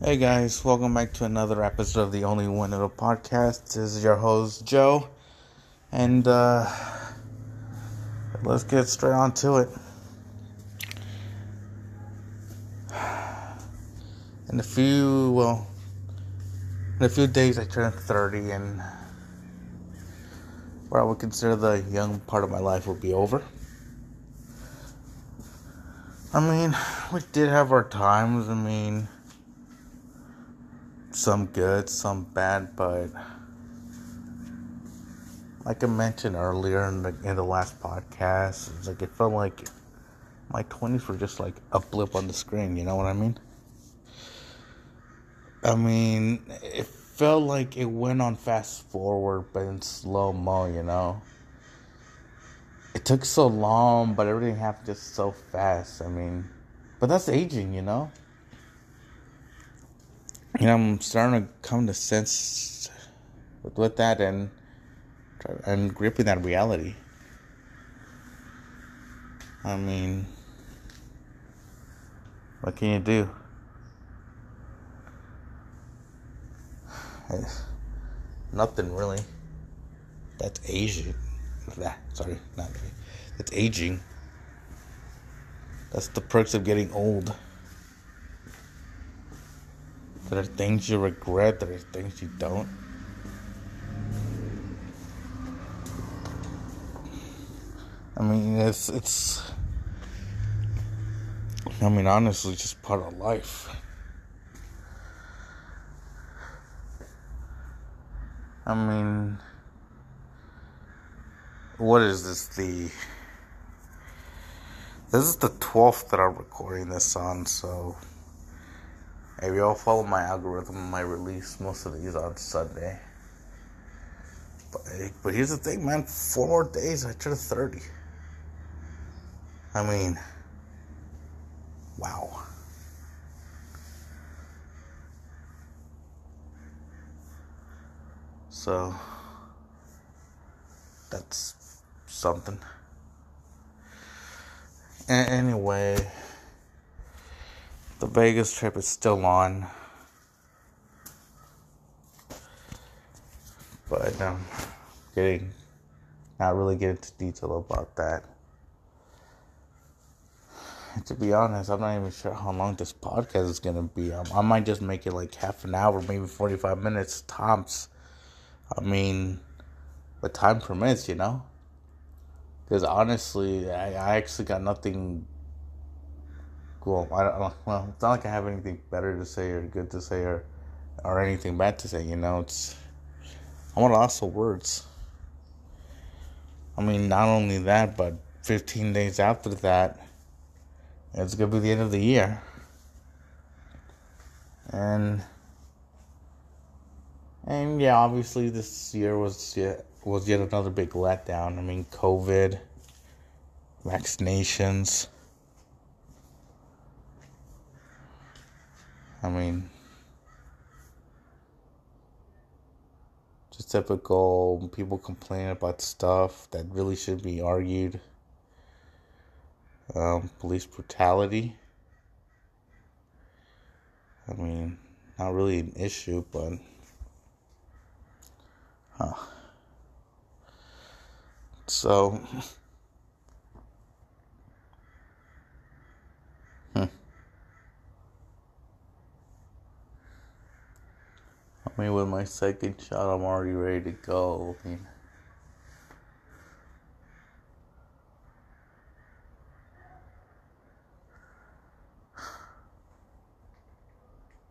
Hey guys, welcome back to another episode of the Only One Little Podcast. This is your host Joe, and uh, let's get straight on to it. In a few, well, in a few days, I turn 30, and what I would consider the young part of my life will be over. I mean, we did have our times. I mean some good, some bad, but like I mentioned earlier in the in the last podcast, it's like it felt like my twenties were just like a blip on the screen. You know what I mean? I mean, it felt like it went on fast forward, but in slow mo. You know, it took so long, but everything happened just so fast. I mean, but that's aging, you know you know, I'm starting to come to sense with, with that and and gripping that reality. I mean, what can you do? Nothing really. That's aging. That sorry, not really. That's aging. That's the perks of getting old. There are things you regret, there are things you don't. I mean, it's it's. I mean, honestly, just part of life. I mean, what is this? The this is the twelfth that I'm recording this on, so if y'all follow my algorithm, I release most of these on Sunday. But, but here's the thing, man. Four more days, I turn 30. I mean, wow. So, that's something. A- anyway. The Vegas trip is still on. But um getting not really get into detail about that. And to be honest, I'm not even sure how long this podcast is gonna be. Um, I might just make it like half an hour, maybe 45 minutes tops. I mean, but time permits, you know. Because honestly, I, I actually got nothing cool. I don't, well, it's not like I have anything better to say or good to say or or anything bad to say. You know, it's I want lots of words. I mean, not only that, but 15 days after that, it's gonna be the end of the year, and and yeah, obviously this year was yet was yet another big letdown. I mean, COVID, vaccinations I mean, just typical people complaining about stuff that really should be argued. Um, police brutality. I mean, not really an issue, but huh. So I mean, with my second shot, I'm already ready to go. I mean,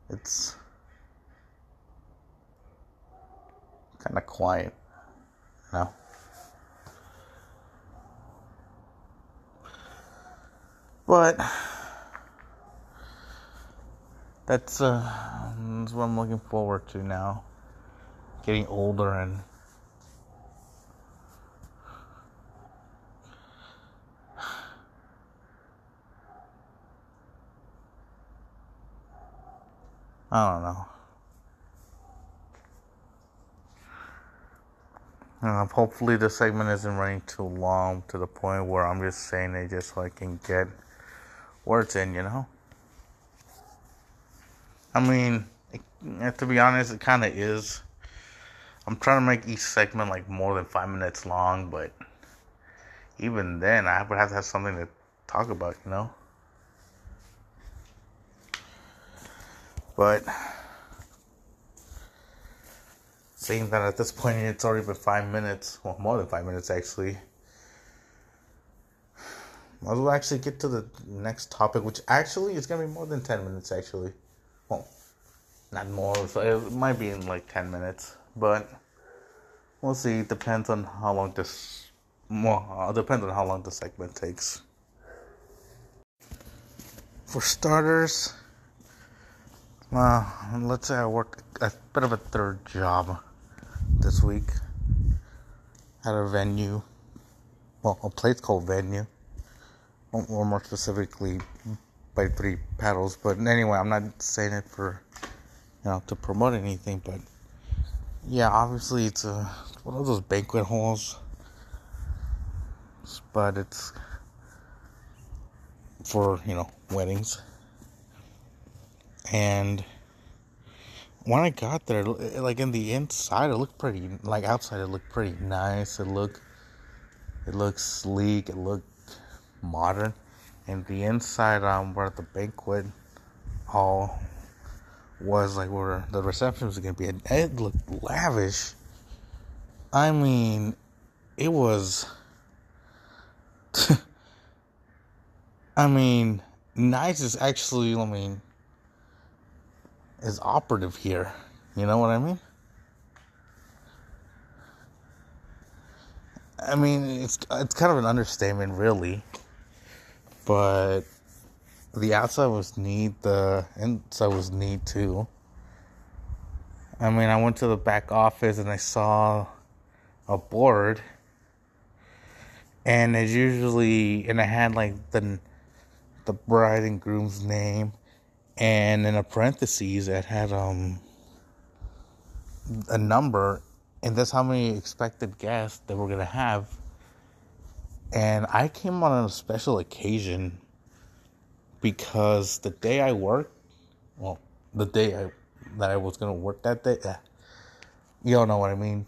it's kind of quiet, know? But that's uh that's what I'm looking forward to now. Getting older and I don't know. Uh, hopefully, the segment isn't running too long to the point where I'm just saying it just so I can get words in, you know? I mean, it, eh, to be honest, it kind of is. I'm trying to make each segment like more than five minutes long, but even then, I would have to have something to talk about, you know? But seeing that at this point it's already been five minutes, well, more than five minutes actually. Well actually get to the next topic, which actually is gonna be more than ten minutes. Actually, well, not more. So it might be in like ten minutes, but we'll see. Depends on how long this. Well, depends on how long the segment takes. For starters, well, let's say I work a bit of a third job this week at a venue. Well, a place called Venue, or more specifically, by three paddles. But anyway, I'm not saying it for you know to promote anything, but yeah, obviously it's a one of those banquet halls, but it's for you know weddings and when I got there, like in the inside, it looked pretty. Like outside, it looked pretty nice. It looked, it looked sleek. It looked modern. And the inside, um, where the banquet hall was, like where the reception was gonna be, it looked lavish. I mean, it was. I mean, nice is actually. I mean is operative here. You know what I mean? I mean, it's it's kind of an understatement, really. But the outside was neat. The inside was neat too. I mean, I went to the back office and I saw a board, and it's usually and I had like the the bride and groom's name and in a parentheses it had um a number and that's how many expected guests that we're gonna have and i came on a special occasion because the day i worked well the day I, that i was gonna work that day uh, you all know what i mean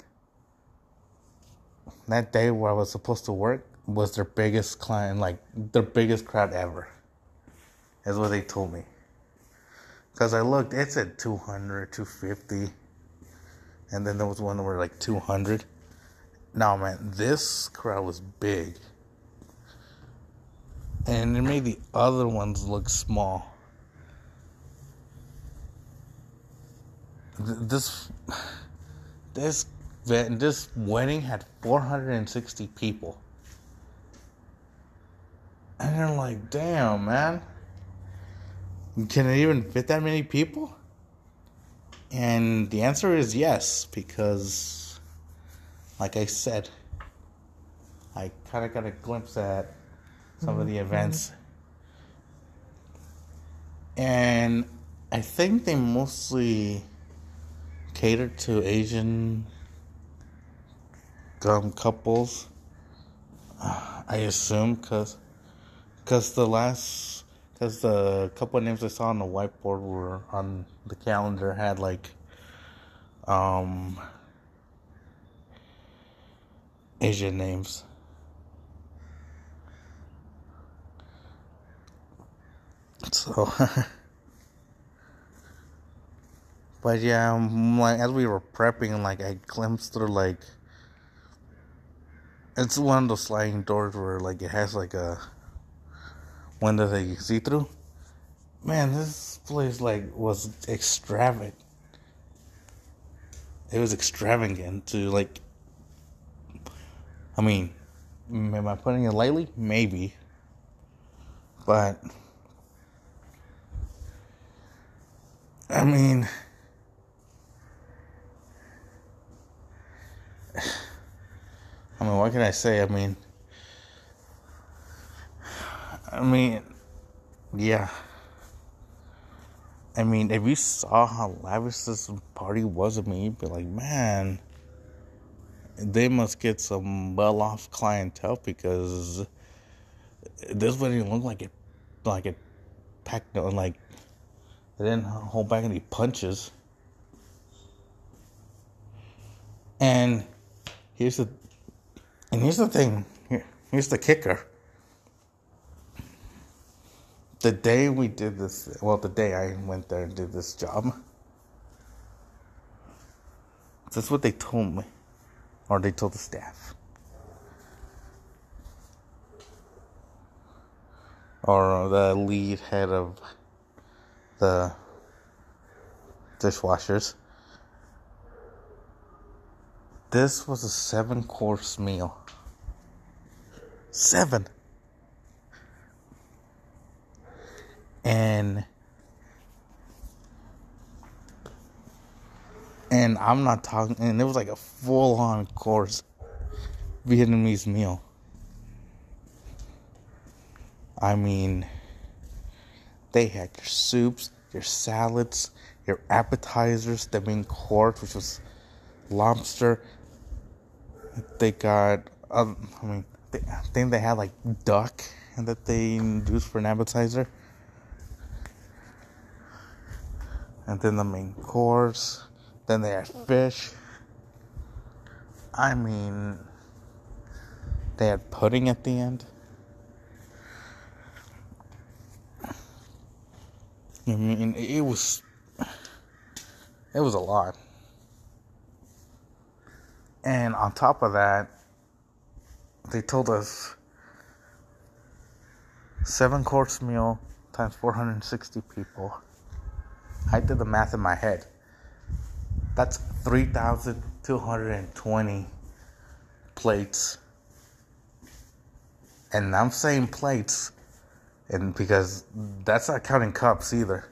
that day where i was supposed to work was their biggest client like their biggest crowd ever is what they told me because I looked, it's at 200, 250. And then there was one where like 200. Now, man, this crowd was big. And it made the other ones look small. This, this, this wedding had 460 people. And they're like, damn, man. Can it even fit that many people? And the answer is yes, because, like I said, I kind of got a glimpse at some of the mm-hmm. events. And I think they mostly cater to Asian um, couples. I assume, because cause the last because the couple of names I saw on the whiteboard were on the calendar had like um Asian names. So But yeah, um, like as we were prepping, like I glimpsed through like it's one of those sliding doors where like it has like a window that you see through. Man, this place like was extravagant. It was extravagant to like. I mean, am I putting it lightly? Maybe, but I mean. I mean, what can I say? I mean, I mean, yeah. I mean, if you saw how lavish this party was, I mean, you'd be like, man, they must get some well off clientele because this wouldn't look like it, like it packed, like, Didn't hold back any punches. And here's the and here's the thing. Here, here's the kicker. The day we did this, well, the day I went there and did this job, that's what they told me, or they told the staff. Or the lead head of the dishwashers. This was a seven course meal. Seven. And and I'm not talking and it was like a full on course Vietnamese meal. I mean they had your soups, your salads, your appetizers, the main course, which was lobster. They got, um, I mean, they, I think they had like duck and that they used for an appetizer. And then the main course. Then they had fish. I mean, they had pudding at the end. I mean, it was it was a lot. And on top of that, they told us seven course meal times 460 people. I did the math in my head. That's 3,220 plates. And I'm saying plates and because that's not counting cups either.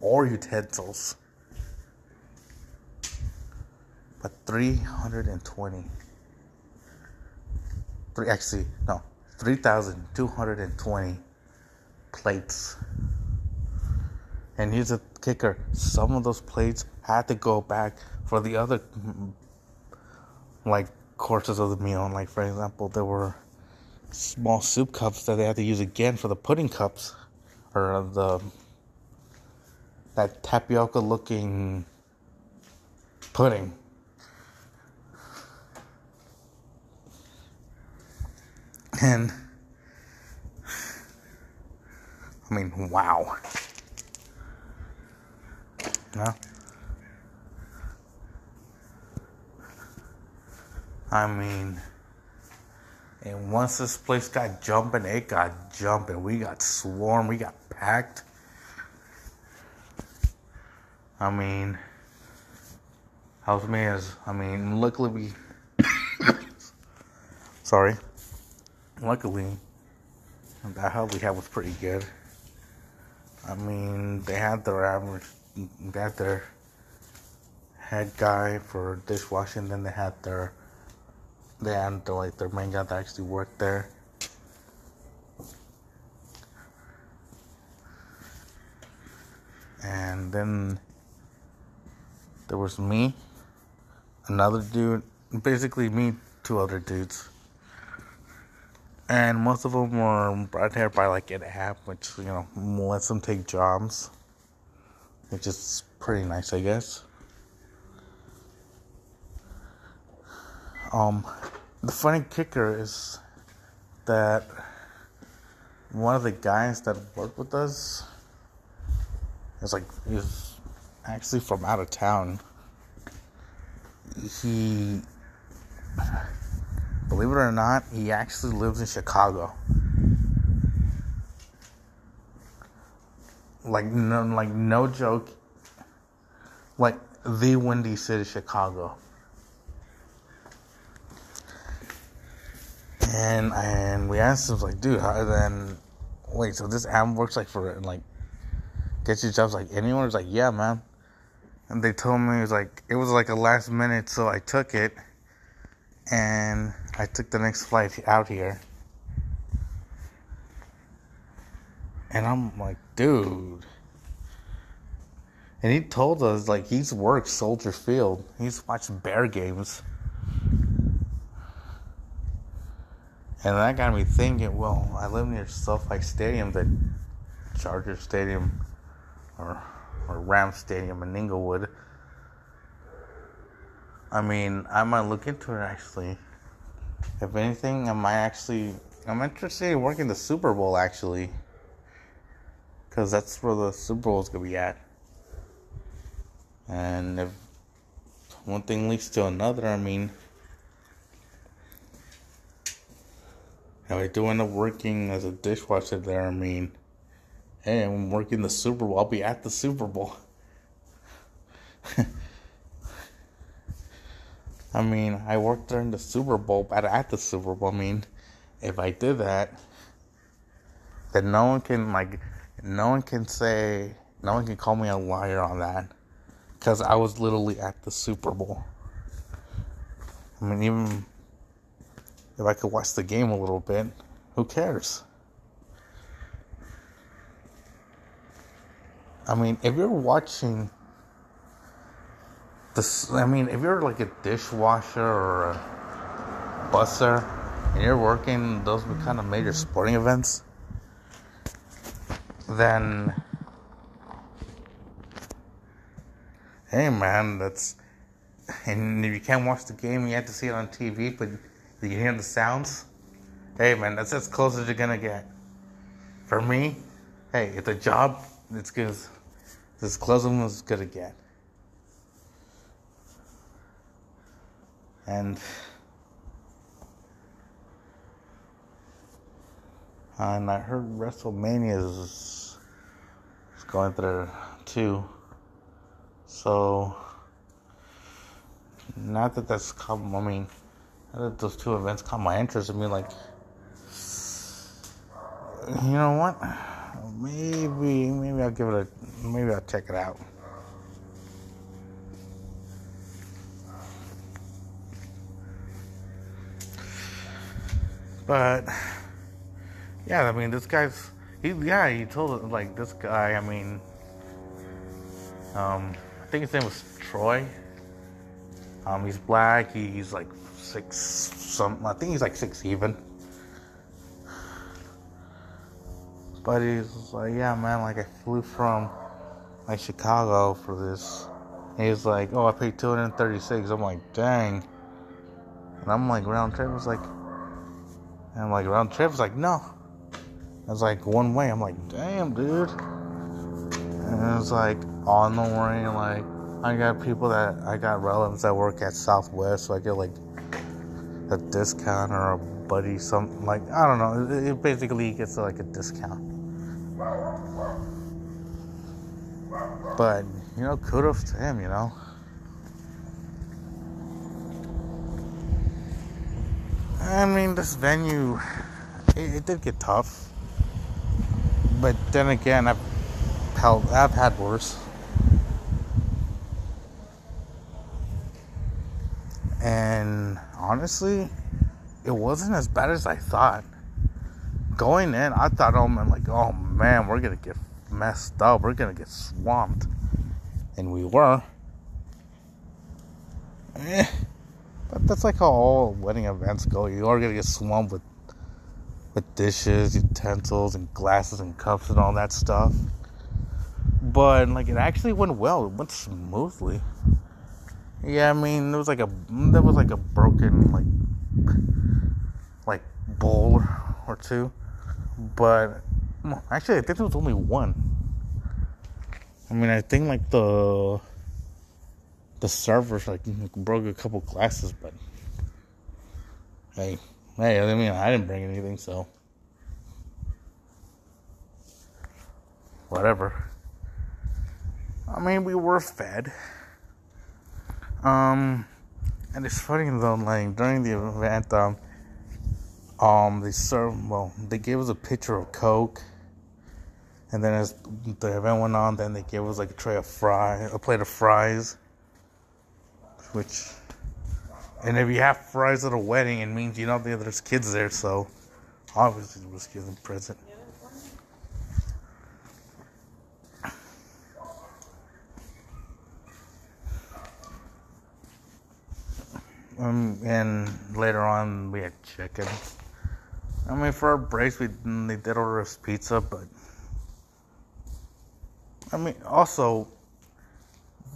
Or utensils. But 320 three actually no. 3220 plates. And here's the kicker. Some of those plates had to go back for the other mm, like courses of the meal. Like for example there were small soup cups that they had to use again for the pudding cups or the that tapioca looking pudding. And I mean, wow. No. I mean, and once this place got jumping, it got jumping. We got swarmed, we got packed. I mean, how's me as I mean, luckily we sorry. Luckily that help we had was pretty good. I mean, they had their average, they had their head guy for dishwashing, then they had their had the, like their main guy that actually worked there. And then there was me, another dude, basically me, two other dudes. And most of them were brought here by like an app, which, you know, lets them take jobs. Which is pretty nice, I guess. Um, the funny kicker is that one of the guys that worked with us is like is actually from out of town. He, believe it or not, he actually lives in Chicago. Like no, like no joke. Like the Windy City, Chicago. And and we asked him like, dude, how then? Wait, so this app works like for like get you jobs like anywhere? It's like, yeah, man. And they told me it was like it was like a last minute, so I took it, and I took the next flight out here. And I'm like, dude. And he told us like he's worked Soldier Field. He's watched Bear games. And that got me thinking, well, I live near SoFi Stadium the Charger Stadium or or Ram Stadium in Inglewood. I mean, I might look into it actually. If anything, I might actually. I'm interested in working the Super Bowl actually, because that's where the Super Bowl is gonna be at. And if one thing leads to another, I mean, if I do end up working as a dishwasher there, I mean, hey, I'm working the Super Bowl. I'll be at the Super Bowl. I mean, I worked during the Super Bowl, but at the Super Bowl. I mean, if I did that, then no one can like, no one can say, no one can call me a liar on that, because I was literally at the Super Bowl. I mean, even if I could watch the game a little bit, who cares? I mean, if you're watching this, I mean, if you're like a dishwasher or a busser and you're working those kind of major sporting events, then hey man, that's and if you can't watch the game, you have to see it on TV, but you hear the sounds. Hey man, that's as close as you're gonna get. For me, hey, it's a job. It's good. As close as it's gonna get. and and I heard WrestleMania is, is going through too. So not that that's come. I mean, those two events caught my interest. I mean, like, you know what? Maybe, maybe I'll give it a. Maybe I'll check it out. But yeah, I mean, this guy's he yeah he told like this guy. I mean, um, I think his name was Troy. Um, he's black. He, he's like six some. I think he's like six even. But he's like, yeah, man. Like I flew from like Chicago for this. He's like, oh, I paid two hundred thirty six. I'm like, dang. And I'm like, round trip was like and I'm like, round trip? It's like, no. It's like one way. I'm like, damn, dude. And it's like, oh, no worry. Like, I got people that, I got relatives that work at Southwest, so I get like a discount or a buddy, something like, I don't know. It, basically gets like a discount. But, you know, kudos to him, you know. I mean, this venue, it, it, did get tough. But then again, I've held, I've had worse. And honestly, it wasn't as bad as I thought. Going in, I thought, oh man, like, oh man, we're gonna get messed up. We're gonna get swamped. And we were. Eh but that's like how all wedding events go. You are gonna get swamped with with dishes, utensils, and glasses and cups and all that stuff. But like it actually went well. It went smoothly. Yeah, I mean there was like a there was like a broken like like bowl or two, but actually I think there was only one. I mean I think like the the servers like broke a couple glasses, but hey, hey, I mean, I didn't bring anything, so whatever. I mean, we were fed. Um, and it's funny though, like during the event, um, um, they served well, they gave us a pitcher of Coke. And then as the event went on, then they gave us like a tray of fries, a plate of fries which and if you have fries at a wedding, it means you know there's kids there, so obviously it was given present. Um, and later on we had chicken. I mean, for our breaks, we they did order us pizza, but I mean, also,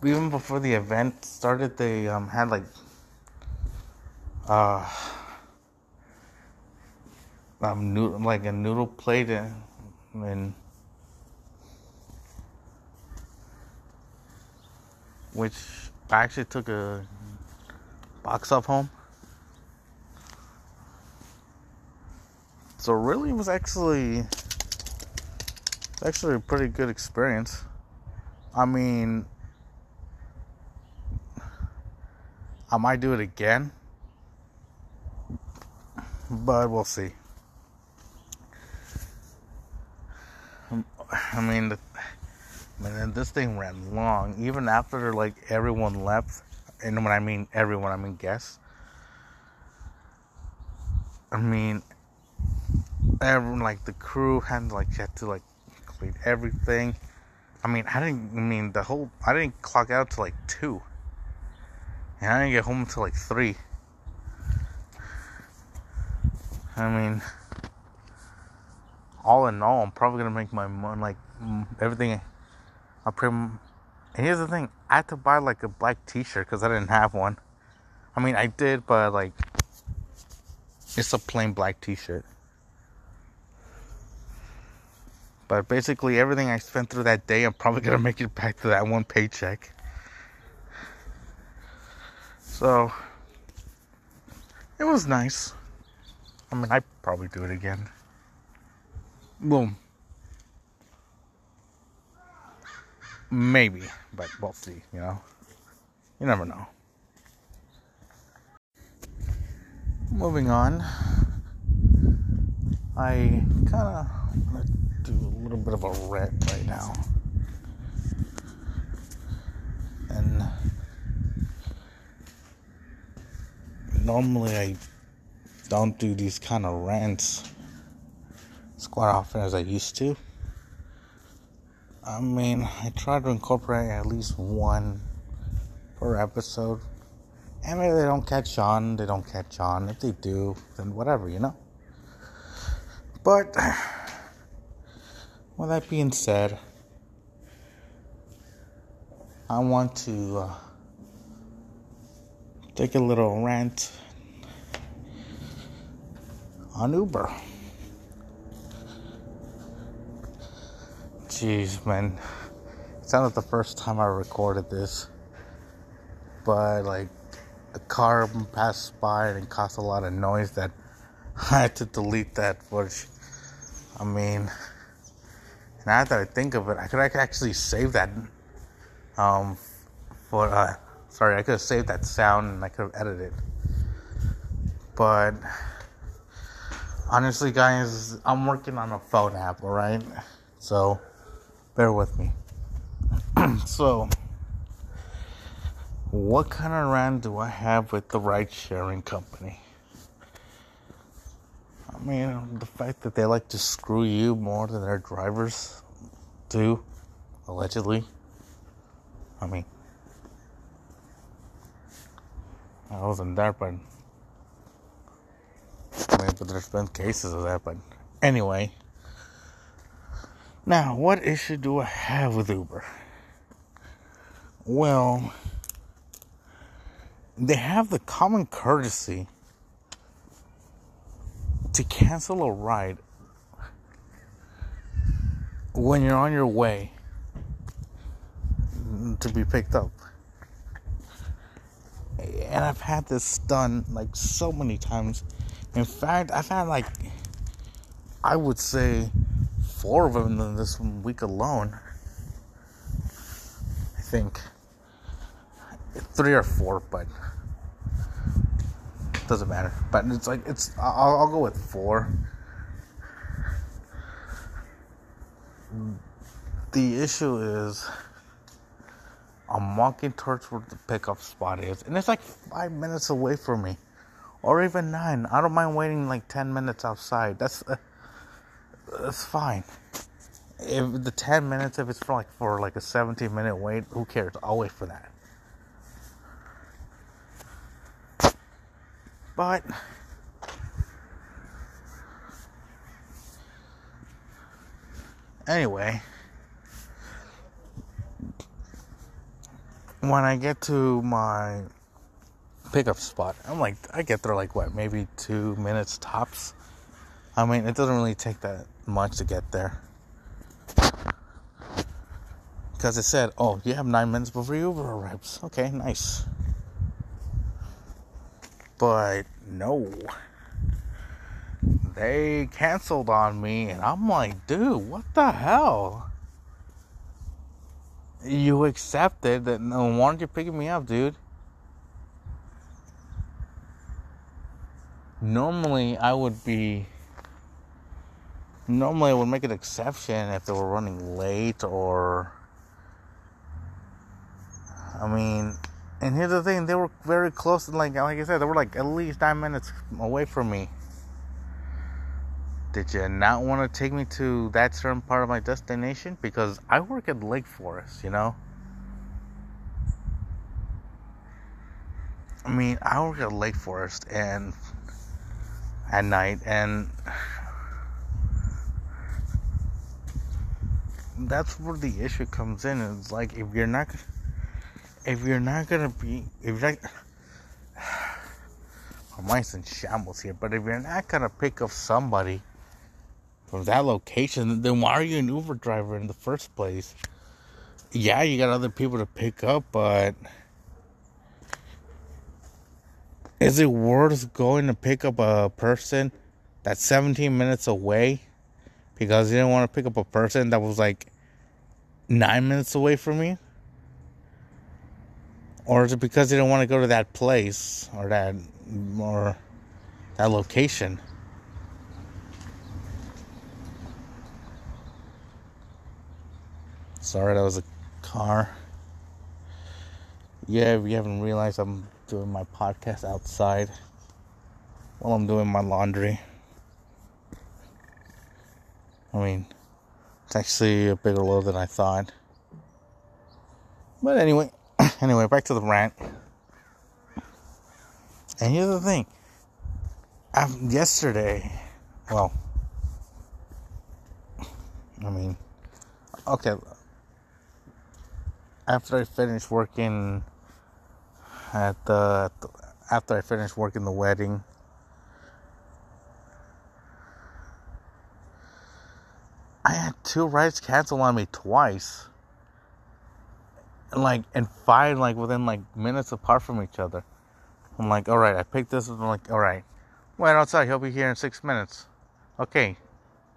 even before the event started, they um, had like uh um noodle, like a noodle plate and, and which I actually took a box of home. So really, it was actually actually a pretty good experience. I mean, I might do it again, but we'll see. I mean, the, man, this thing ran long. Even after like everyone left, and when I mean everyone, I mean guests. I mean, everyone like the crew had like had to like clean everything. I mean, I didn't. I mean, the whole. I didn't clock out till like two, and I didn't get home until like three. I mean, all in all, I'm probably gonna make my money like everything. I pretty. And here's the thing: I had to buy like a black T-shirt because I didn't have one. I mean, I did, but like, it's a plain black T-shirt. But basically, everything I spent through that day, I'm probably gonna make it back to that one paycheck. So, it was nice. I mean, I'd probably do it again. Boom. Maybe, but we'll see, you know? You never know. Moving on, I kind of do a little bit of a rant right now. And normally I don't do these kind of rants as quite often as I used to. I mean, I try to incorporate at least one per episode. And maybe they don't catch on, they don't catch on. If they do, then whatever, you know? But with that being said, I want to uh, take a little rant on Uber. Jeez, man. It's not the first time I recorded this, but like a car passed by and it caused a lot of noise that I had to delete that footage. I mean, now that I think of it, I could actually save that. Um, for uh, sorry, I could have saved that sound and I could have edited. it. But honestly, guys, I'm working on a phone app. All right, so bear with me. so, what kind of rant do I have with the ride sharing company? I mean, the fact that they like to screw you more than their drivers do, allegedly. I mean, I wasn't there, but I mean, but there's been cases of that. But anyway, now what issue do I have with Uber? Well, they have the common courtesy to cancel a ride when you're on your way to be picked up. And I've had this done like so many times. In fact, I've had like, I would say, four of them in this week alone. I think three or four, but doesn't matter. But it's like it's. I'll, I'll go with four. The issue is, I'm walking towards where the pickup spot is, and it's like five minutes away from me, or even nine. I don't mind waiting like ten minutes outside. That's uh, that's fine. If the ten minutes, if it's for like for like a seventeen minute wait, who cares? I'll wait for that. But anyway, when I get to my pickup spot, I'm like, I get there like what, maybe two minutes tops. I mean, it doesn't really take that much to get there. Because it said, oh, you have nine minutes before Uber arrives. Okay, nice. But no. They canceled on me, and I'm like, dude, what the hell? You accepted that. No, why aren't you picking me up, dude? Normally, I would be. Normally, I would make an exception if they were running late or I mean, and here's the thing: they were very close. Like like I said, they were like at least nine minutes away from me. Did you not want to take me to that certain part of my destination? Because I work at Lake Forest, you know. I mean, I work at Lake Forest and at night, and that's where the issue comes in. It's like if you're not if you're not gonna be, if you're not, my mind's in shambles here, but if you're not gonna pick up somebody from that location, then why are you an Uber driver in the first place? Yeah, you got other people to pick up, but is it worth going to pick up a person that's 17 minutes away because you didn't want to pick up a person that was like nine minutes away from me? Or is it because they don't want to go to that place or that or that location? Sorry, that was a car. Yeah, if you haven't realized, I'm doing my podcast outside while I'm doing my laundry. I mean, it's actually a bigger load than I thought. But anyway, anyway, back to the rant. And here's the thing. I've, yesterday, well, I mean, okay. After I finished working at the, after I finished working the wedding, I had two rides canceled on me twice and like and five like within like minutes apart from each other. I'm like, all right, I picked this. I'm like, all right, wait outside. He'll be here in six minutes. Okay,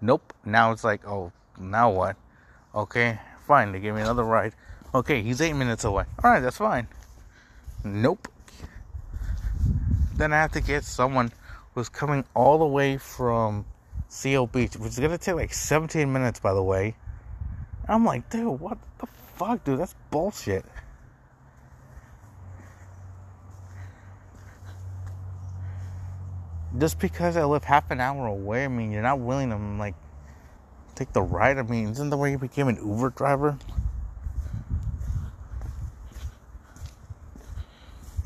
nope. Now it's like, oh, now what? Okay, fine. They gave me another ride. Okay, he's eight minutes away. All right, that's fine. Nope. Then I have to get someone who's coming all the way from Seal Beach, which is gonna take like 17 minutes, by the way. I'm like, dude, what the fuck, dude? That's bullshit. Just because I live half an hour away, I mean, you're not willing to, like, take the ride? I mean, isn't the way you became an Uber driver?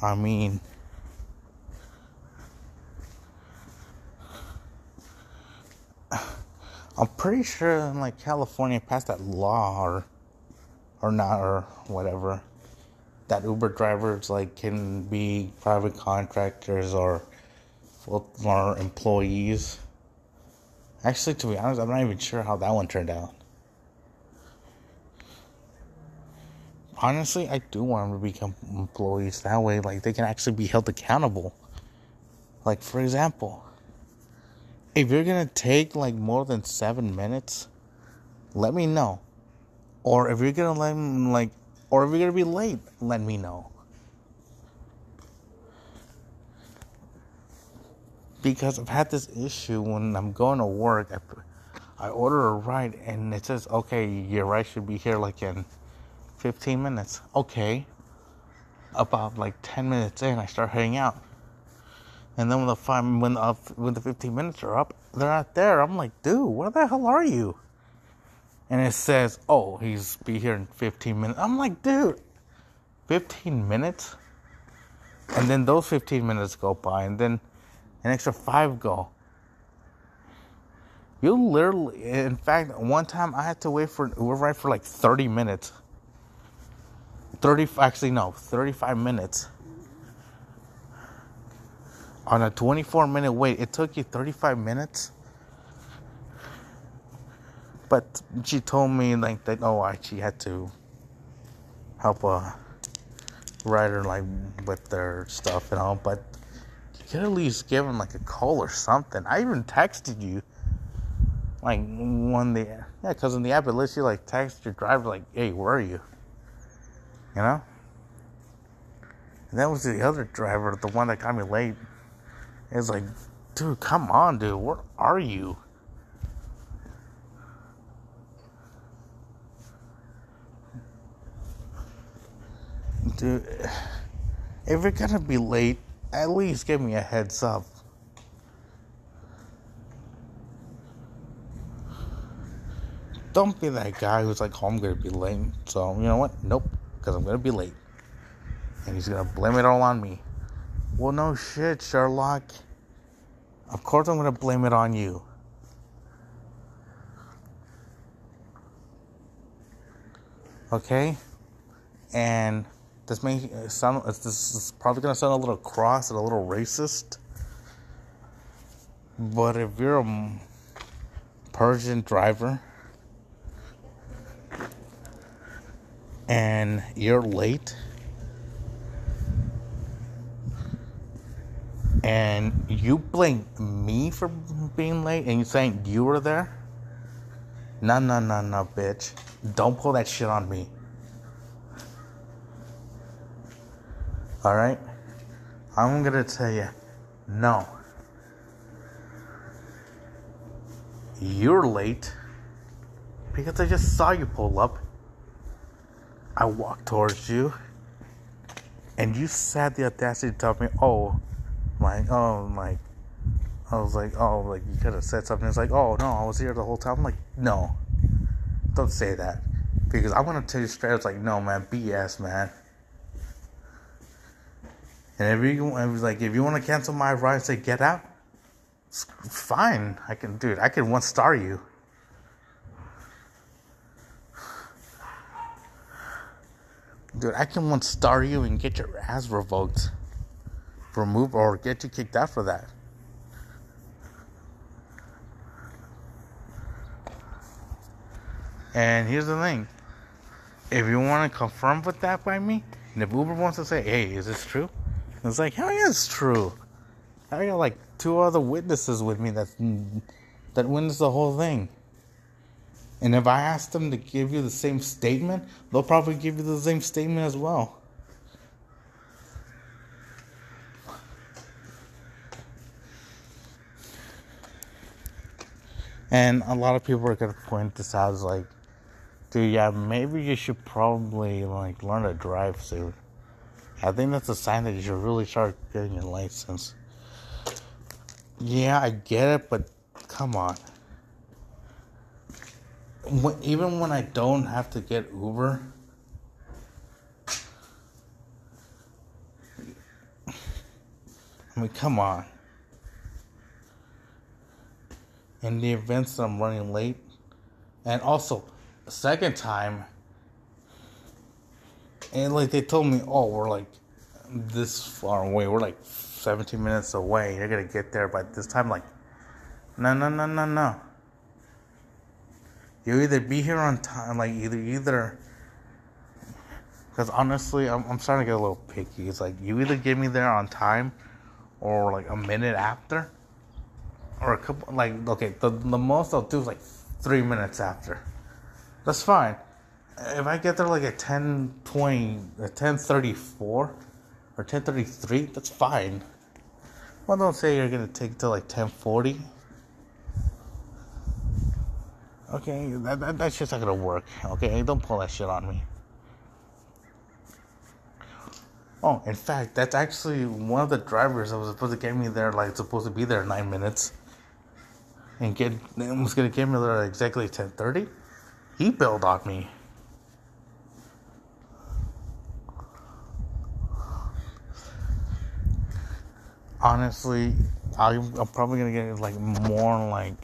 I mean, I'm pretty sure like California passed that law or or not or whatever that Uber drivers like can be private contractors or or employees. Actually, to be honest, I'm not even sure how that one turned out. Honestly, I do want them to become employees. That way, like they can actually be held accountable. Like for example, if you're gonna take like more than seven minutes, let me know. Or if you're gonna let me like, or if you're gonna be late, let me know. Because I've had this issue when I'm going to work. I, I order a ride and it says, okay, your ride should be here like in 15 minutes. Okay. About like 10 minutes in, I start heading out. And then when the five, when the, when the 15 minutes are up, they're not there. I'm like, dude, where the hell are you? and it says, "Oh, he's be here in 15 minutes." I'm like, dude, 15 minutes, and then those 15 minutes go by, and then an extra five go. You literally, in fact, one time I had to wait for an Uber for like 30 minutes. 30, actually, no, 35 minutes on a 24 minute wait. It took you 35 minutes. But she told me like that. Oh, I she had to help a writer like with their stuff and all. But you could at least give him like a call or something. I even texted you like when the yeah, because in the app it lets you like text your driver like, "Hey, where are you?" You know. And that was the other driver, the one that got me late. It's like, dude, come on, dude, where are you? Dude, if you're gonna be late, at least give me a heads up. Don't be that guy who's like, oh, I'm gonna be late. So, you know what? Nope, because I'm gonna be late. And he's gonna blame it all on me. Well, no shit, Sherlock. Of course, I'm going to blame it on you. Okay? And this may uh, sound, uh, this is probably going to sound a little cross and a little racist. But if you're a Persian driver and you're late, and you blame me for being late and you saying you were there? No, no, no, no, bitch. Don't pull that shit on me. Alright? I'm gonna tell you, no. You're late because I just saw you pull up. I walked towards you and you had the audacity to tell me, oh, like, oh, like, I was like, oh, like, you could have said something. It's like, oh, no, I was here the whole time. I'm like, no, don't say that. Because I want to tell you straight, it's like, no, man, BS, man. And if you, like, if you want to cancel my ride, say, get out, it's fine. I can, do it. I can one star you. Dude, I can one star you and get your ass revoked remove or get you kicked out for that. And here's the thing if you want to confirm with that by me, and if Uber wants to say, hey, is this true? It's like, hell yeah, it's true. I got like two other witnesses with me that that witnessed the whole thing. And if I ask them to give you the same statement, they'll probably give you the same statement as well. And a lot of people are gonna point this out as like, dude, yeah, maybe you should probably like learn to drive soon. I think that's a sign that you should really start getting your license. Yeah, I get it, but come on. When, even when I don't have to get Uber, I mean, come on in the events that I'm running late. And also, second time, and like they told me, oh, we're like this far away. We're like 17 minutes away. You're gonna get there by this time. Like, no, no, no, no, no. You either be here on time, like either either. Because honestly, I'm I'm starting to get a little picky. It's like you either get me there on time, or like a minute after or a couple like okay the, the most i'll do is like three minutes after. That's fine. If i get there like at 10 20 at 10 34 or 10 33 that's fine. Well don't say you're gonna take till like 10 40 okay that, that, that's just not gonna work. Okay don't pull that shit on me. Oh, in fact, that's actually one of the drivers that was supposed to get me there, like supposed to be there nine minutes and get and was gonna get me there at exactly ten thirty. He bailed on me. Honestly, I'm, I'm probably gonna get like more like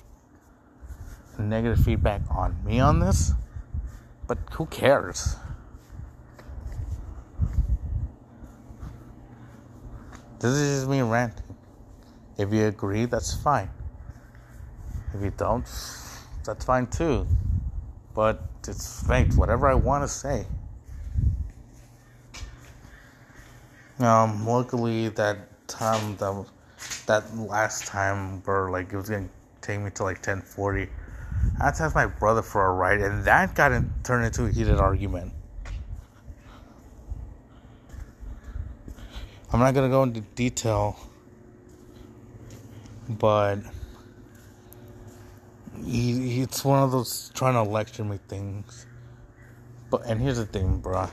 negative feedback on me on this, but who cares? This is just me ranting. If you agree, that's fine. If you don't, that's fine too. But it's fake. Whatever I want to say. Um, luckily that time that that last time where like it was gonna take me to like ten forty. I had to ask my brother for a ride, and that got in, turned into a heated argument. I'm not gonna go into detail, but he, it's one of those trying to lecture me things. But and here's the thing, bruh.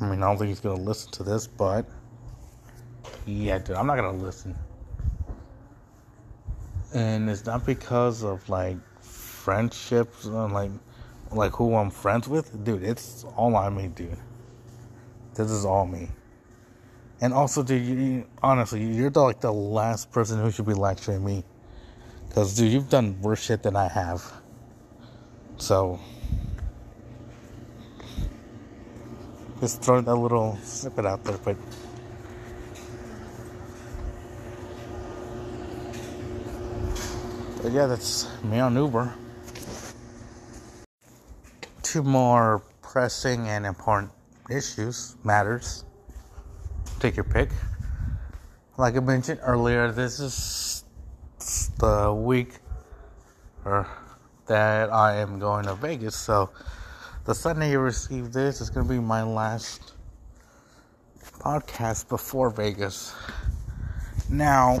I mean, I don't think he's gonna listen to this, but yeah, dude, I'm not gonna listen. And it's not because of like friendships and like like who I'm friends with, dude. It's all on me, dude. This is all me. And also, dude, you, honestly, you're the, like the last person who should be lecturing me. Because, dude, you've done worse shit than I have. So, just throwing that little snippet out there, but. But yeah, that's me on Uber. Two more pressing and important issues, matters. Take your pick. Like I mentioned earlier, this is the week or that I am going to Vegas. So the Sunday you receive this is going to be my last podcast before Vegas. Now,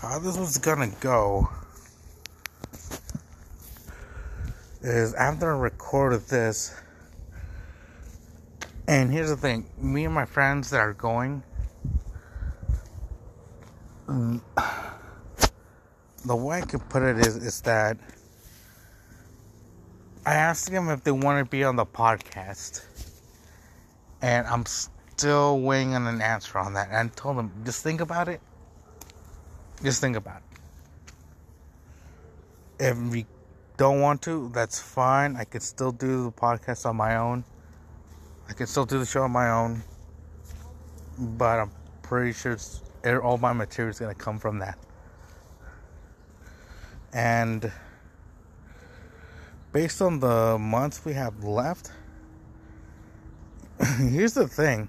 how this was going to go is after I recorded this, and here's the thing me and my friends that are going, the way I could put it is, is that I asked them if they want to be on the podcast. And I'm still waiting on an answer on that. And I told them, just think about it. Just think about it. If we don't want to, that's fine. I can still do the podcast on my own. I can still do the show on my own, but I'm pretty sure all my material is going to come from that. And based on the months we have left, here's the thing.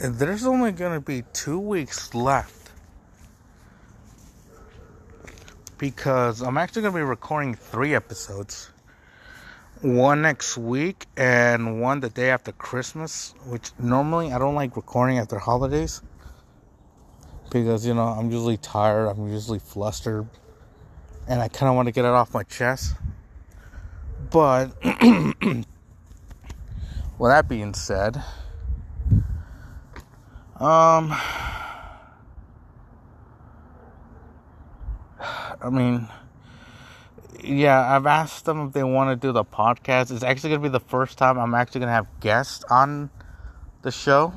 There's only going to be two weeks left. Because I'm actually going to be recording three episodes. One next week and one the day after Christmas, which normally I don't like recording after holidays because you know I'm usually tired, I'm usually flustered, and I kind of want to get it off my chest. But with that being said, um, I mean yeah, I've asked them if they want to do the podcast. It's actually going to be the first time I'm actually going to have guests on the show.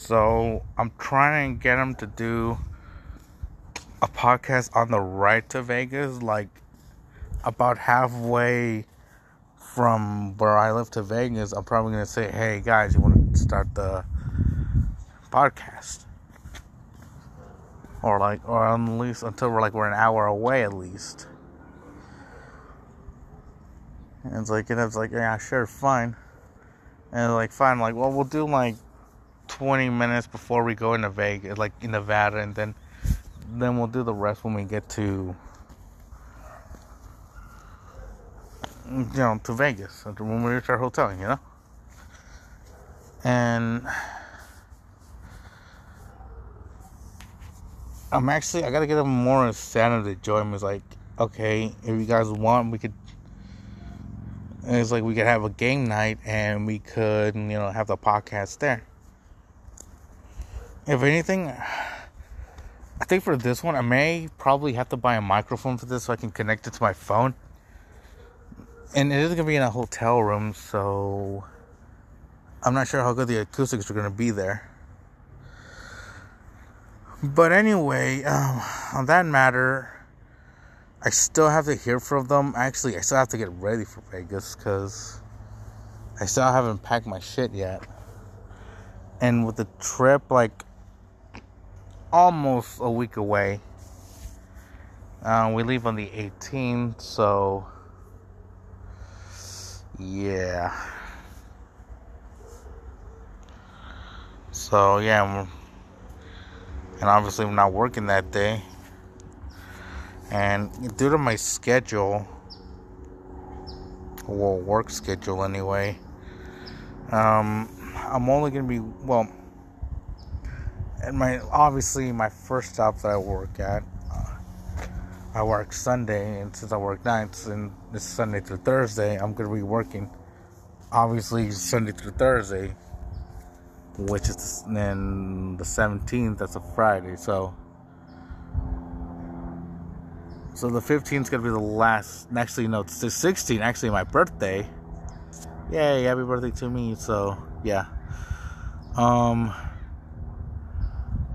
So I'm trying to get him to do a podcast on the ride to Vegas, like about halfway from where I live to Vegas. I'm probably to say, hey guys, you want to start the podcast? Or like, or at least until we're like, we're an hour away at least. And it's like, and it's like, yeah, sure, fine. And like, fine, like, well, we'll do like 20 minutes before we go into Vegas, like in Nevada, and then then we'll do the rest when we get to you know to Vegas uh, when we reach our hotel, you know. And I'm actually I gotta get a more join me. It's like, okay, if you guys want, we could it's like we could have a game night and we could, you know, have the podcast there. If anything, I think for this one, I may probably have to buy a microphone for this so I can connect it to my phone. And it is to be in a hotel room, so I'm not sure how good the acoustics are to be there. But anyway, um, on that matter, I still have to hear from them. Actually, I still have to get ready for Vegas because I still haven't packed my shit yet. And with the trip like almost a week away, uh, we leave on the 18th, so yeah. So yeah, and obviously I'm not working that day. And due to my schedule, well, work schedule anyway, um, I'm only gonna be well. And my obviously my first job that I work at, uh, I work Sunday, and since I work nights and this Sunday through Thursday, I'm gonna be working obviously Sunday through Thursday, which is then the 17th. That's a Friday, so so the 15th is gonna be the last. Actually, no, it's the 16th. Actually, my birthday. Yay! Happy birthday to me. So yeah. Um.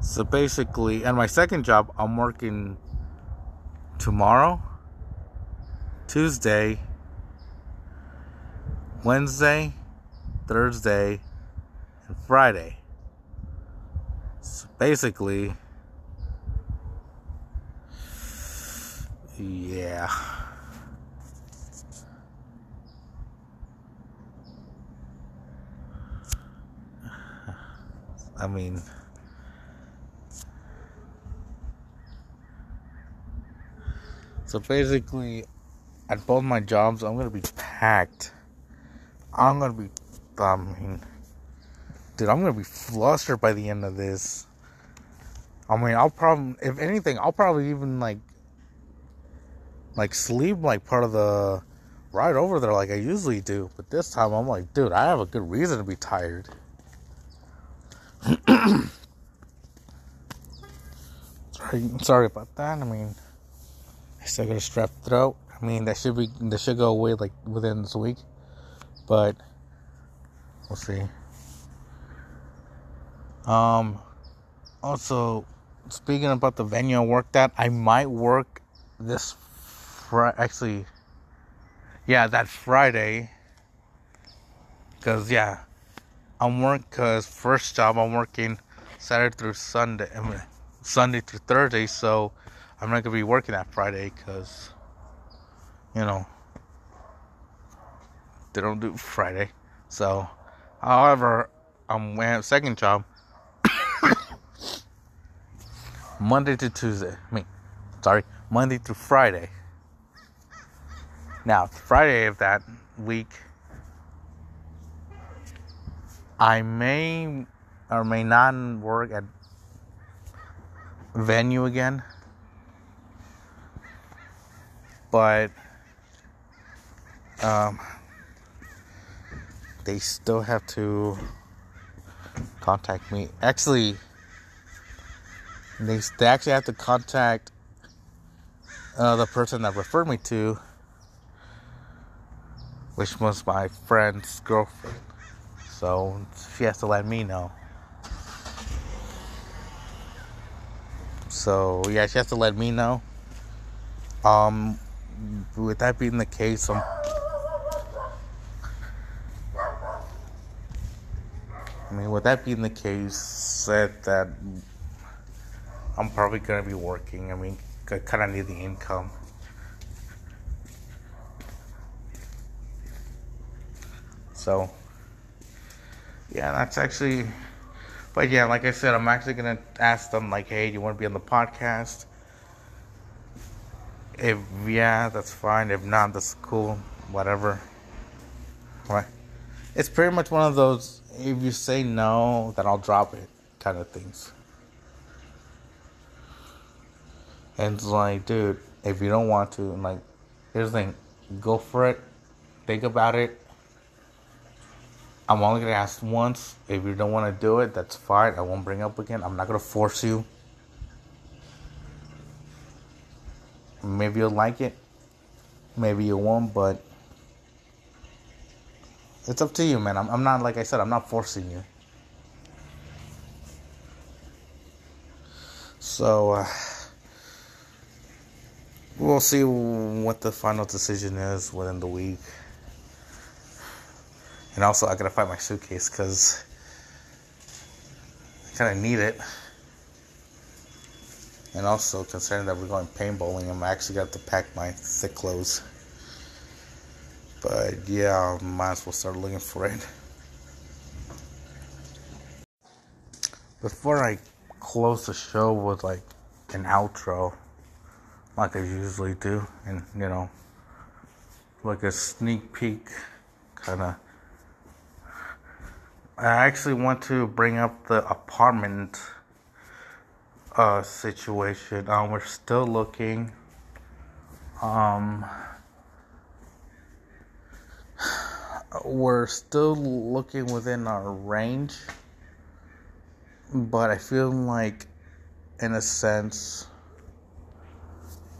So basically, and my second job, I'm working tomorrow, Tuesday, Wednesday, Thursday, and Friday. So basically, Yeah. I mean, so basically, at both my jobs, I'm gonna be packed. I'm gonna be, I mean, dude, I'm gonna be flustered by the end of this. I mean, I'll probably, if anything, I'll probably even like like sleep like part of the ride over there like I usually do. But this time I'm like, dude, I have a good reason to be tired. sorry, sorry about that. I mean, still got a strep throat. I mean, that should be that should go away like within this week, but we'll see. Um, also, speaking about the venue I worked at, I might work this Friday. Actually, yeah, that Friday. Cause yeah, I'm working. Cause first job I'm working Saturday through Sunday. I mean, Sunday through Thursday. So I'm not gonna be working that Friday. Cause you know they don't do Friday. So, however, I'm wearing second job Monday to Tuesday. I mean, sorry, Monday through Friday. Now, Friday of that week, I may or may not work at venue again, but um, they still have to contact me. Actually, they, they actually have to contact uh, the person that referred me to which was my friend's girlfriend. So she has to let me know. So yeah, she has to let me know. Um, with that being the case, I'm. I mean, with that being the case, said that I'm probably gonna be working. I mean, I kind of need the income. So, yeah, that's actually. But yeah, like I said, I'm actually gonna ask them like, hey, do you want to be on the podcast? If yeah, that's fine. If not, that's cool. Whatever. Right. It's pretty much one of those. If you say no, then I'll drop it, kind of things. And it's like, dude, if you don't want to, like, here's the thing, go for it, think about it, I'm only gonna ask once. If you don't want to do it, that's fine. I won't bring up again. I'm not gonna force you. Maybe you'll like it. Maybe you won't, but it's up to you, man. I'm, I'm not like I said. I'm not forcing you. So uh, we'll see what the final decision is within the week. And also, I gotta find my suitcase because I kind of need it. And also, considering that we're going paintballing, I'm actually got to pack my thick clothes. But yeah, I might as well start looking for it. Before I close the show with like an outro, like I usually do, and you know, like a sneak peek kind of. I actually want to bring up the apartment uh, situation. Um, we're still looking. Um, we're still looking within our range, but I feel like, in a sense,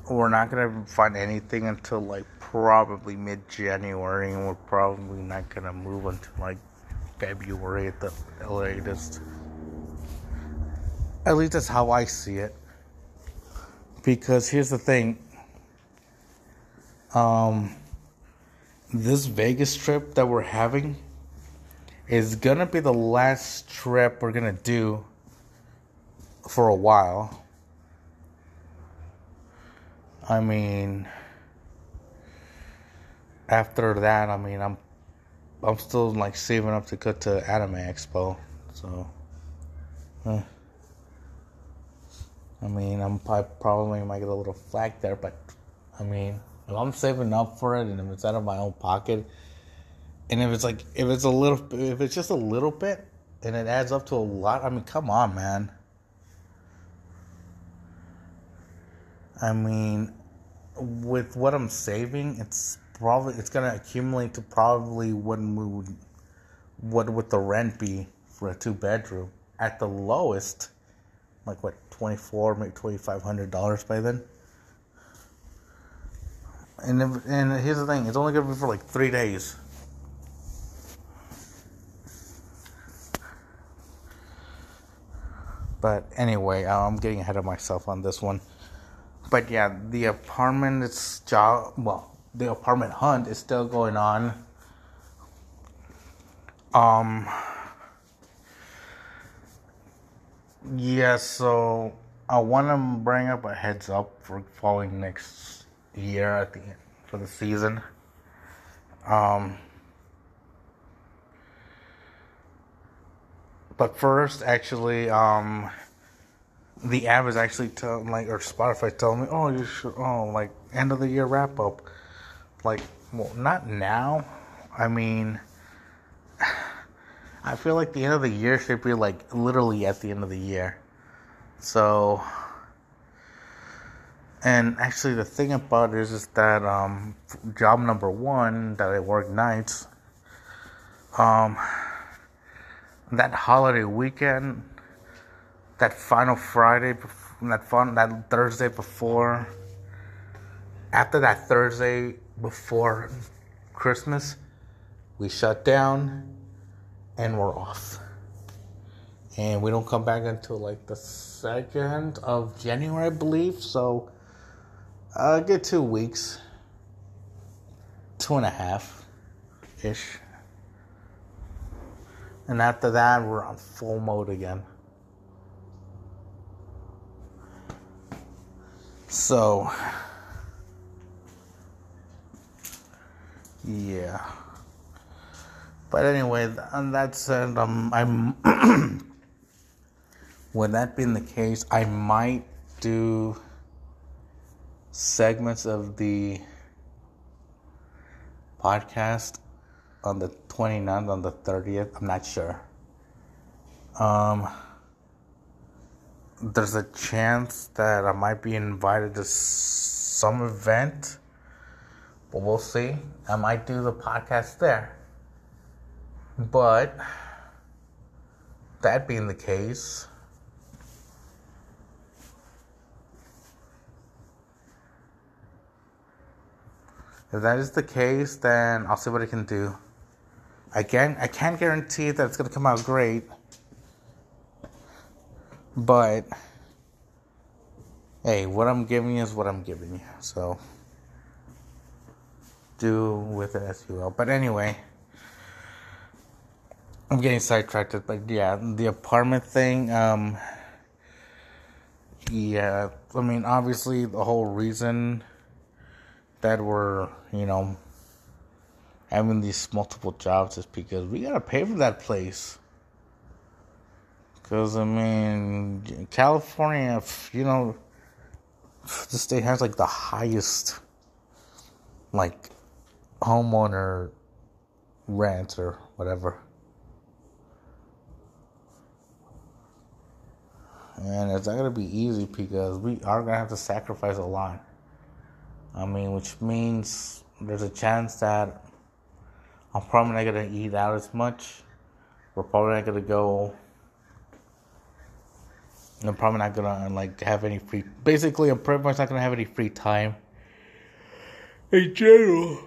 we're not gonna find anything until like probably mid January, and we're probably not gonna move until like February at the latest. At least that's how I see it. Because here's the thing. Um, this Vegas trip that we're having is gonna be the last trip we're gonna do for a while. I mean, after that, I mean, I'm I'm still like saving up to go to Anime Expo, so. Eh. I mean, I'm probably, might get a little flack there, but I mean, if I'm saving up for it and if it's out of my own pocket, and if it's like if it's a little, if it's just a little bit, and it adds up to a lot, I mean, come on, man. I mean, with what I'm saving, it's probably it's gonna accumulate to probably what would, what would the rent be for a two bedroom at the lowest, like what twenty four, maybe twenty five hundred dollars by then. And if, and here's the thing, it's only gonna be for like three days. But anyway, I'm getting ahead of myself on this one. But yeah, the apartment is job well, the apartment hunt is still going on. Um yeah, so I want to bring up a heads up for following next year at the end for the season. Um but first actually um the app is actually telling like or Spotify telling me, oh, you should, oh, like end of the year wrap up. Like, well, not now. I mean, I feel like the end of the year should be like literally at the end of the year. So, and actually, the thing about it is, is that um, job number one that I work nights, um, that holiday weekend that final Friday, that fun, that Thursday before, after that Thursday before Christmas, we shut down and we're off. And we don't come back until like the second of January, I believe. So, uh, get two weeks, two and a half ish. And after that, we're on full mode again. So, yeah. But anyway, and that said, um, I'm. with that being the case, I might do segments of the podcast on the 29th, on the 30th. I'm not sure. Um, there's a chance that I might be invited to some event, but we'll see. I might do the podcast there. But that being the case, if that is the case, then I'll see what I can do. Again, I can't guarantee that it's going to come out great but hey, what I'm giving you is what I'm giving you. So do with it as you will. But anyway, I'm getting sidetracked, but yeah, the apartment thing. Um, yeah, I mean, obviously, the whole reason that we're, you know, having these multiple jobs is because we gotta pay for that place. Because, I mean, California, you know, the state has like the highest, like, homeowner rent or whatever. And it's not gonna be easy because we are gonna have to sacrifice a lot. I mean, which means there's a chance that I'm probably not gonna eat out as much. We're probably not gonna go. I'm probably not gonna like have any free. Basically, I'm pretty much not gonna have any free time. In general.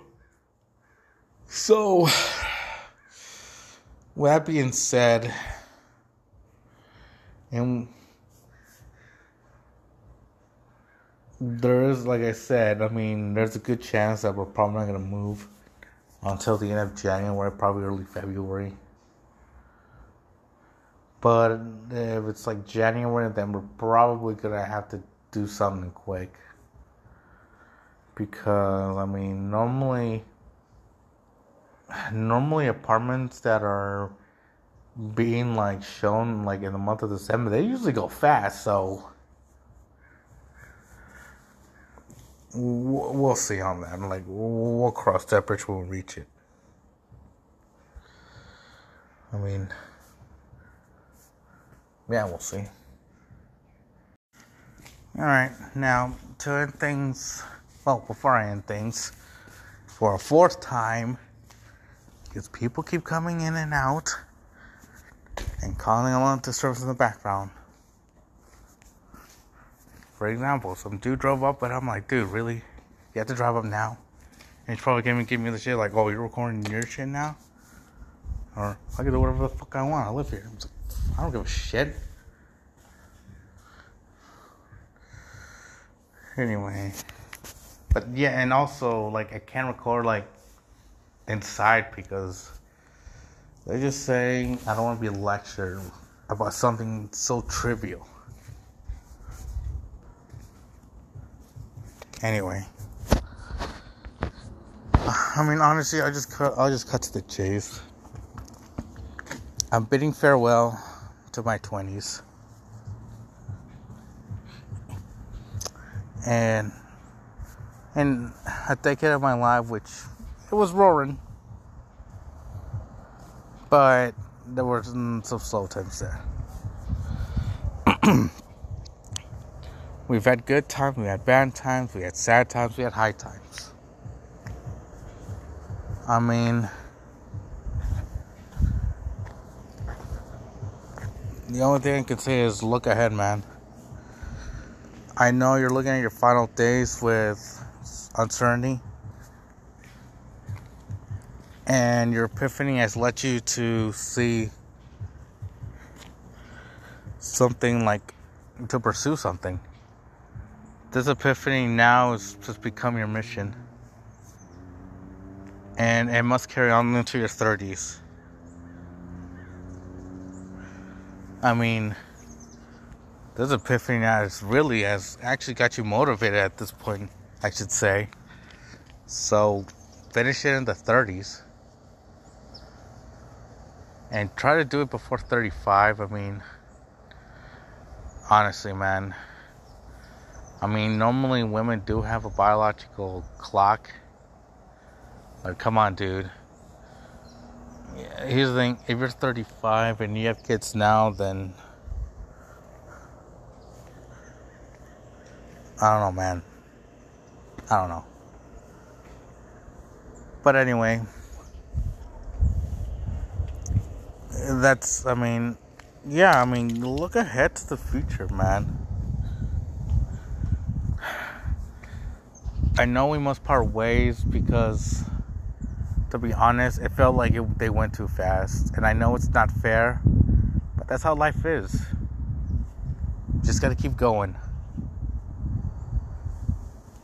So, with that being said, and there is, like I said, I mean, there's a good chance that we're probably not going to move until the end of January, probably early February. But if it's like January, then we're probably going to have to do something quick. Because, I mean, normally, normally apartments that are being like shown like in the month of December, they usually go fast, so we'll see on that. I'm Like we'll cross that bridge when we reach it. I mean, yeah, we'll see. All right, now to end things. Well, before I end things, for a fourth time, because people keep coming in and out and calling along to service in the background. For example, some dude drove up, but I'm like, dude, really? You have to drive up now? And he's probably gonna give me the shit like, oh, you're recording your shit now? Or I can do whatever the fuck I want. I live here. Like, I don't give a shit. Anyway, but yeah, and also like I can't record like inside because they're just saying I don't want to be lectured about something so trivial. Anyway, I mean honestly, I just cut. I'll just cut to the chase. I'm bidding farewell to my twenties, and and a decade of my life, which it was roaring, but there were some slow times there. We've had good times, we had bad times, we had sad times, we had high times. I mean, the only thing I can say is look ahead, man. I know you're looking at your final days with uncertainty, and your epiphany has led you to see something like to pursue something this epiphany now has just become your mission. And it must carry on into your 30s. I mean, this epiphany now is really has actually got you motivated at this point, I should say. So finish it in the 30s. And try to do it before 35. I mean, honestly, man I mean, normally women do have a biological clock. Like, come on, dude. Here's the thing if you're 35 and you have kids now, then. I don't know, man. I don't know. But anyway, that's, I mean, yeah, I mean, look ahead to the future, man. I know we must part ways because, to be honest, it felt like it, they went too fast. And I know it's not fair, but that's how life is. Just gotta keep going.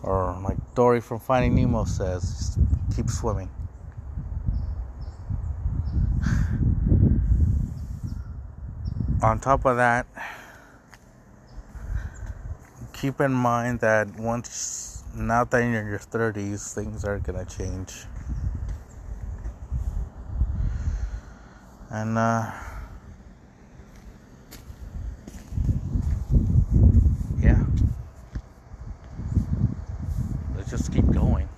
Or, like Dory from Finding Nemo says, keep swimming. on top of that, keep in mind that once now that you're in your 30s, things are gonna change. And uh, yeah, let's just keep going.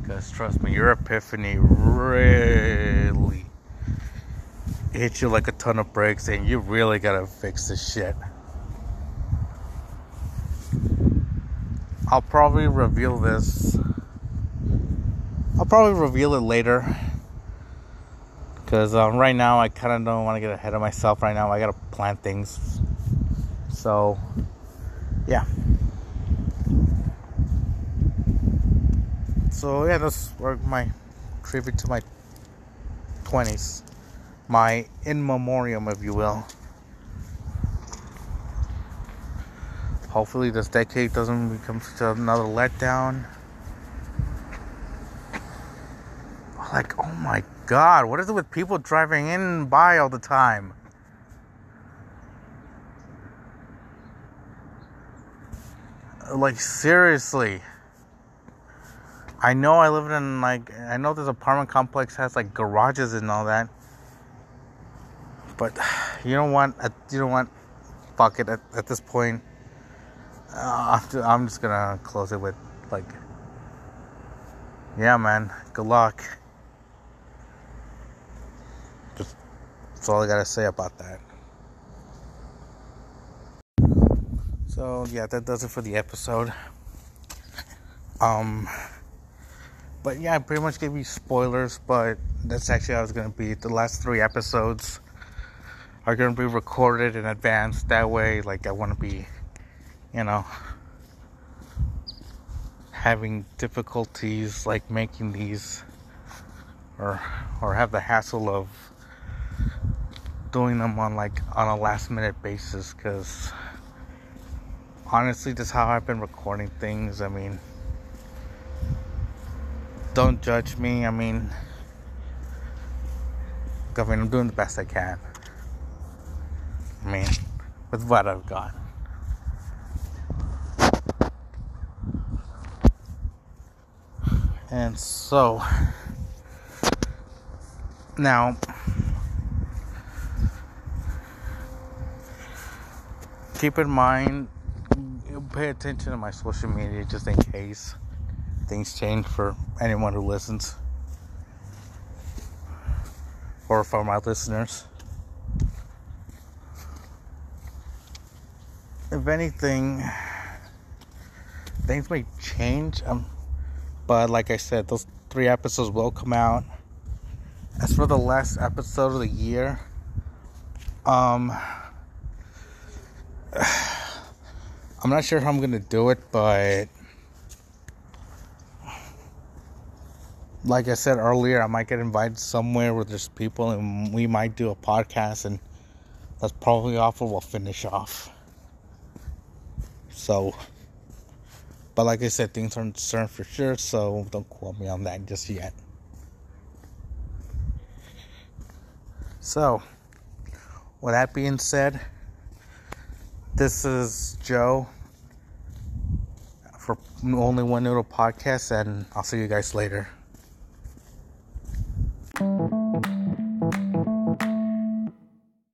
Because trust me, your epiphany really hits you like a ton of bricks, and you really gotta fix this shit. I'll probably reveal this. I'll probably reveal it later. Because um, right now, I kind of don't want to get ahead of myself right now. I got to plan things. So, yeah. So, yeah, that's my tribute to my 20s. My in memoriam, if you will. Hopefully, this decade doesn't become another letdown. Like, oh my god, what is it with people driving in by all the time? Like, seriously. I know I live in, like, I know this apartment complex has, like, garages and all that. But, you don't want, you don't want, fuck it, at, at this point uh, I'm just gonna close it with like, yeah, man. Good luck. Just that's all I gotta say about that. So yeah, that does it for the episode. Um, but yeah, I pretty much gave you spoilers, but that's actually how it's gonna be. The last three episodes are gonna be recorded in advance. That way, like I want to be you know, having difficulties like making these or or have the hassle of doing them on like on a last minute basis cuz honestly that's how I've been recording things. I mean, don't judge me. I mean, I mean, I'm doing the best I can. I mean, with what I've got. And so now keep in mind pay attention to my social media just in case things change for anyone who listens or for my listeners. If anything, things may change. Um, but like I said, those three episodes will come out. As for the last episode of the year, um, I'm not sure how I'm gonna do it, but like I said earlier, I might get invited somewhere where there's people and we might do a podcast, and that's probably off we'll finish off. So. But like I said, things aren't certain for sure, so don't quote me on that just yet. So, with that being said, this is Joe for Only One Noodle Podcast, and I'll see you guys later.